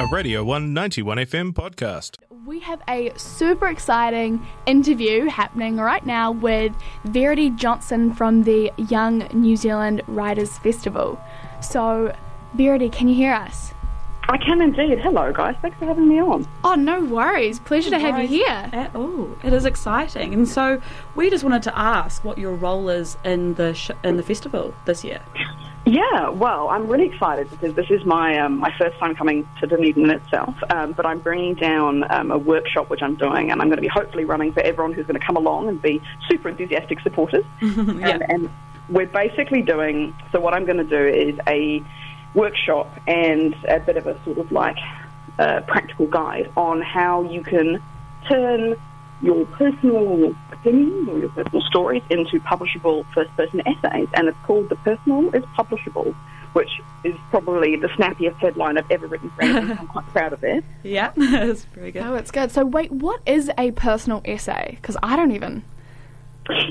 a Radio 191 FM podcast. We have a super exciting interview happening right now with Verity Johnson from the Young New Zealand Writers Festival. So, Verity, can you hear us? I can indeed. Hello, guys. Thanks for having me on. Oh, no worries. Pleasure to have you here. At all. It is exciting. And so we just wanted to ask what your role is in the sh- in the festival this year. Yeah, well, I'm really excited because this is my um, my first time coming to Dunedin itself. Um, but I'm bringing down um, a workshop which I'm doing, and I'm going to be hopefully running for everyone who's going to come along and be super enthusiastic supporters. Yeah. and, and we're basically doing. So what I'm going to do is a workshop and a bit of a sort of like uh, practical guide on how you can turn your personal opinions or your personal stories into publishable first-person essays, and it's called "The Personal is Publishable," which is probably the snappiest headline I've ever written for anything. I'm quite proud of it. Yeah, that's very good. Oh, it's good. So, wait, what is a personal essay? Because I don't even.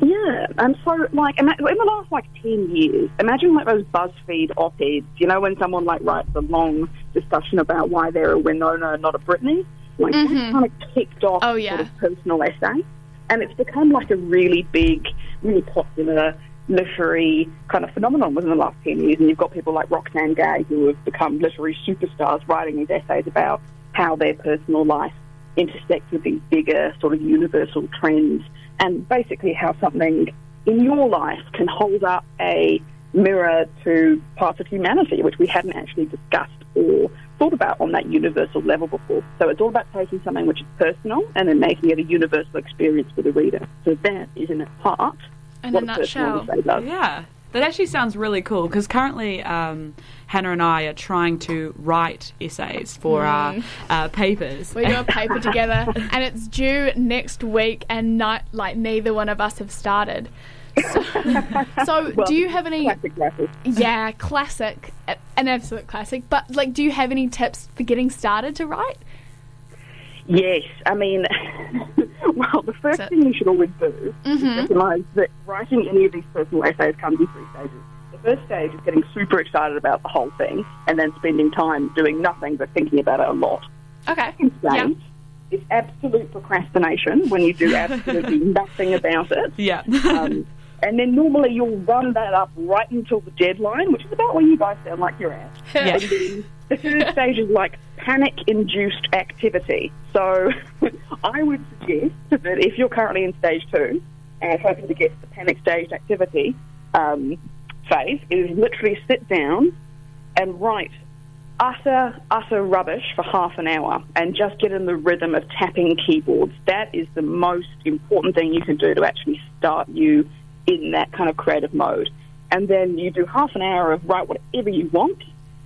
Yeah, and so like in the last like ten years, imagine like those BuzzFeed op-eds. You know, when someone like writes a long discussion about why they're a Winona, not a Brittany. Like that kind of kicked off Oh, yeah. sort of personal essay, and it's become like a really big, really popular literary kind of phenomenon within the last ten years. And you've got people like Roxane Gay who have become literary superstars, writing these essays about how their personal life intersects with these bigger sort of universal trends and basically how something in your life can hold up a mirror to parts of humanity which we hadn't actually discussed or thought about on that universal level before. So it's all about taking something which is personal and then making it a universal experience for the reader. So that is in its heart In what a a nutshell. does. Yeah, that actually sounds really cool because currently um, Hannah and I are trying to write essays for our uh, papers. We do a paper together, and it's due next week, and not like neither one of us have started. So, so Well, do you have any? Classic. Yeah, classic, an absolute classic. But like, do you have any tips for getting started to write? Yes, I mean, well, the first thing you should always do is recognise that writing any of these personal essays comes in three stages. The first stage is getting super excited about the whole thing and then spending time doing nothing but thinking about it a lot. Okay. Second Yeah. stage is absolute procrastination when you do absolutely nothing about it. Yeah. Um, and then normally you'll run that up right until the deadline, which is about where you guys sound like you're at. Yeah. The third stage is like panic-induced activity. So I would suggest that if you're currently in stage two and hoping to get to the panic stage activity um, phase, is literally sit down and write utter, utter rubbish for half an hour and just get in the rhythm of tapping keyboards. That is the most important thing you can do to actually start you in that kind of creative mode. And then you do half an hour of write whatever you want,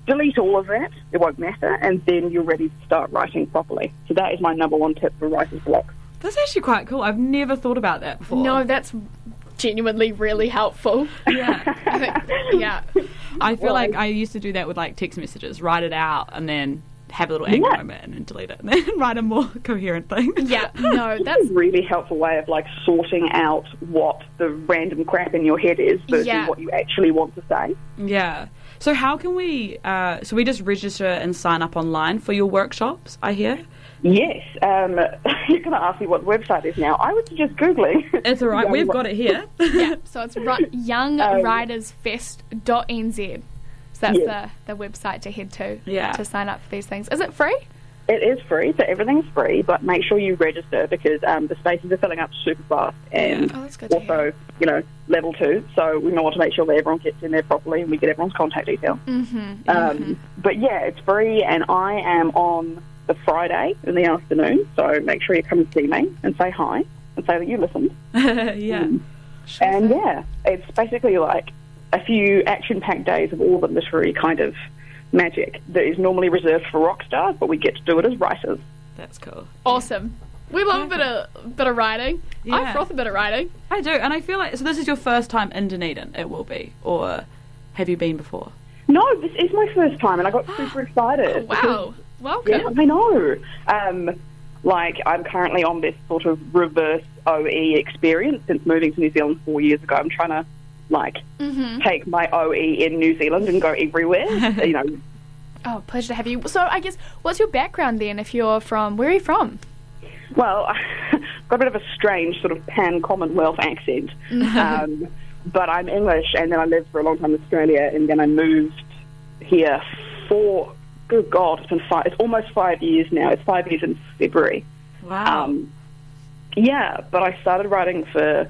delete all of that, it won't matter, and then you're ready to start writing properly. So that is my number one tip for writer's block. That's actually quite cool. I've never thought about that before. No, that's genuinely really helpful. Yeah. I think, yeah. I feel Well, like I used to do that with like text messages, write it out, and then have a little anger Yeah. moment and delete it, and then write a more coherent thing. Yeah, no, That's that's a really helpful way of like sorting out what the random crap in your head is versus Yeah. what you actually want to say. Yeah. So how can we? Uh, so we just register and sign up online for your workshops. I hear. Yes, um, you're going to ask me what the website is now. I would suggest googling. It's all right. Young We've got it here. yeah. So it's ri- youngwritersfest.nz. So that's Yeah. the, the website to head to Yeah. to sign up for these things. Is it free? It is free, so everything's free, but make sure you register because um, the spaces are filling up super fast and Oh, that's good to also, you know, level two. So we want to make sure that everyone gets in there properly and we get everyone's contact details. Mm-hmm. Um, but yeah, it's free, and I am on the Friday in the afternoon. So make sure you come and see me and say hi and say that you listened. yeah. And yeah, it's basically like a few action-packed days of all the literary kind of magic that is normally reserved for rock stars, but we get to do it as writers. That's cool. Awesome. We love a bit of bit of writing. I froth a bit of writing. I do, and I feel like so. This is your first time in Dunedin. It will be, or have you been before? No, this is my first time, and I got super excited. Wow. Welcome. Yeah, I know. Um, like, I'm currently on this sort of reverse OE experience since moving to New Zealand four years ago. I'm trying to, like, Mm-hmm. take my OE in New Zealand and go everywhere, you know, Oh, pleasure to have you. So, I guess, what's your background then? If you're from, where are you from? Well, I've got a bit of a strange sort of pan Commonwealth accent. um, but I'm English, and then I lived for a long time in Australia, and then I moved here for, good God, it's been five, it's almost five years now. It's five years in February. Wow. Um, yeah, but I started writing for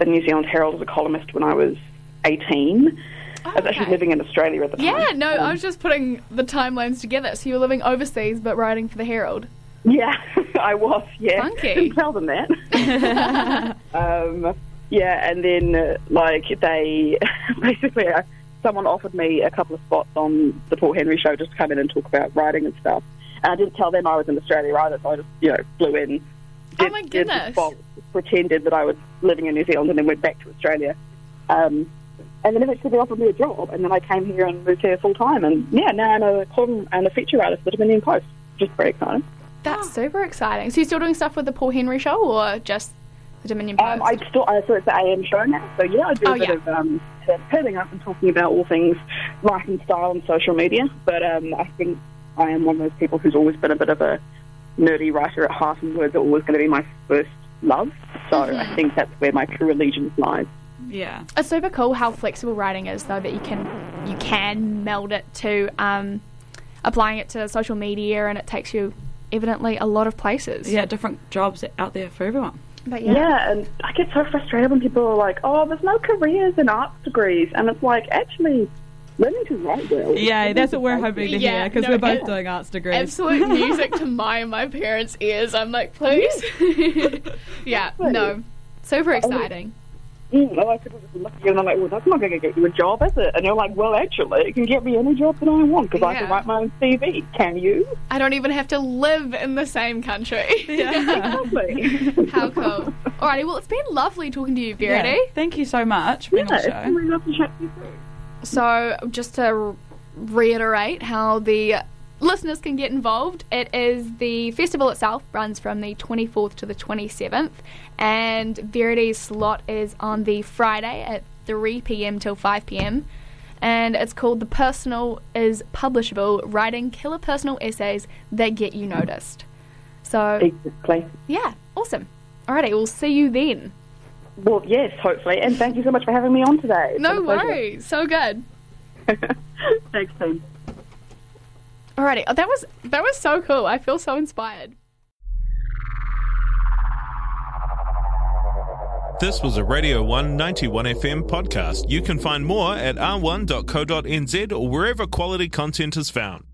the New Zealand Herald as a columnist when I was 18. I was actually okay. living in Australia at the time. Yeah, no, I was just putting the timelines together. So you were living overseas but writing for the Herald. Yeah, I was. Yeah, Funky. Didn't tell them that. um, yeah, and then uh, like they basically uh, someone offered me a couple of spots on the Paul Henry show just to come in and talk about writing and stuff. And I didn't tell them I was in Australia either, so I just you know flew in. Oh Did, my did the goodness. spot, pretended that I was living in New Zealand and then went back to Australia. Um, and then eventually they offered me a job, and then I came here and moved here full time. And yeah, now I'm a column and a feature writer for the Dominion Post, which is very exciting. That's super exciting. So you're still doing stuff with the Paul Henry show or just the Dominion Post? Um, I still, uh, so it's the AM show now. So yeah, I do Oh, a bit yeah. of um, turning up and talking about all things life and style and social media. But um, I think I am one of those people who's always been a bit of a nerdy writer at heart, and words are always going to be my first love. So Mm-hmm. I think that's where my true allegiance lies. yeah. It's super cool how flexible writing is, though, that you can you can meld it to um, applying it to social media, and it takes you evidently a lot of places. Yeah, different jobs out there for everyone. but Yeah. yeah, and I get so frustrated when people are like, "Oh, there's no careers in arts degrees," and it's like, actually, learning to write well. Yeah, that's what we're hoping to hear because no, we're both doing arts degrees. absolute music to my and my parents' ears. I'm like, please, yeah, no, super exciting. Mm, a lot of people just look at you and they're like, well, that's not going to get you a job, is it? And you're like, well, actually, it can get me any job that I want because I can write my own CV. Can you? I don't even have to live in the same country. Exactly. How cool. Alrighty, well, it's been lovely talking to you, Verity. Yeah. Thank you so much for yeah, on it's the show. been really lovely to chat to you too. So, just to reiterate how the listeners can get involved, it is the festival itself runs from the 24th to the 27th, and Verity's slot is on the Friday at 3 pm till 5 pm. And it's called The Personal is Publishable Writing Killer Personal Essays That Get You Noticed. So, Exactly. yeah, awesome. Alrighty, we'll see you then. Well, yes, hopefully. And thank you so much for having me on today. It's No been worries, so good. Thanks, team. Alrighty, oh, that was that was so cool. I feel so inspired. This was a Radio 191 FM podcast. You can find more at r1.co.nz or wherever quality content is found.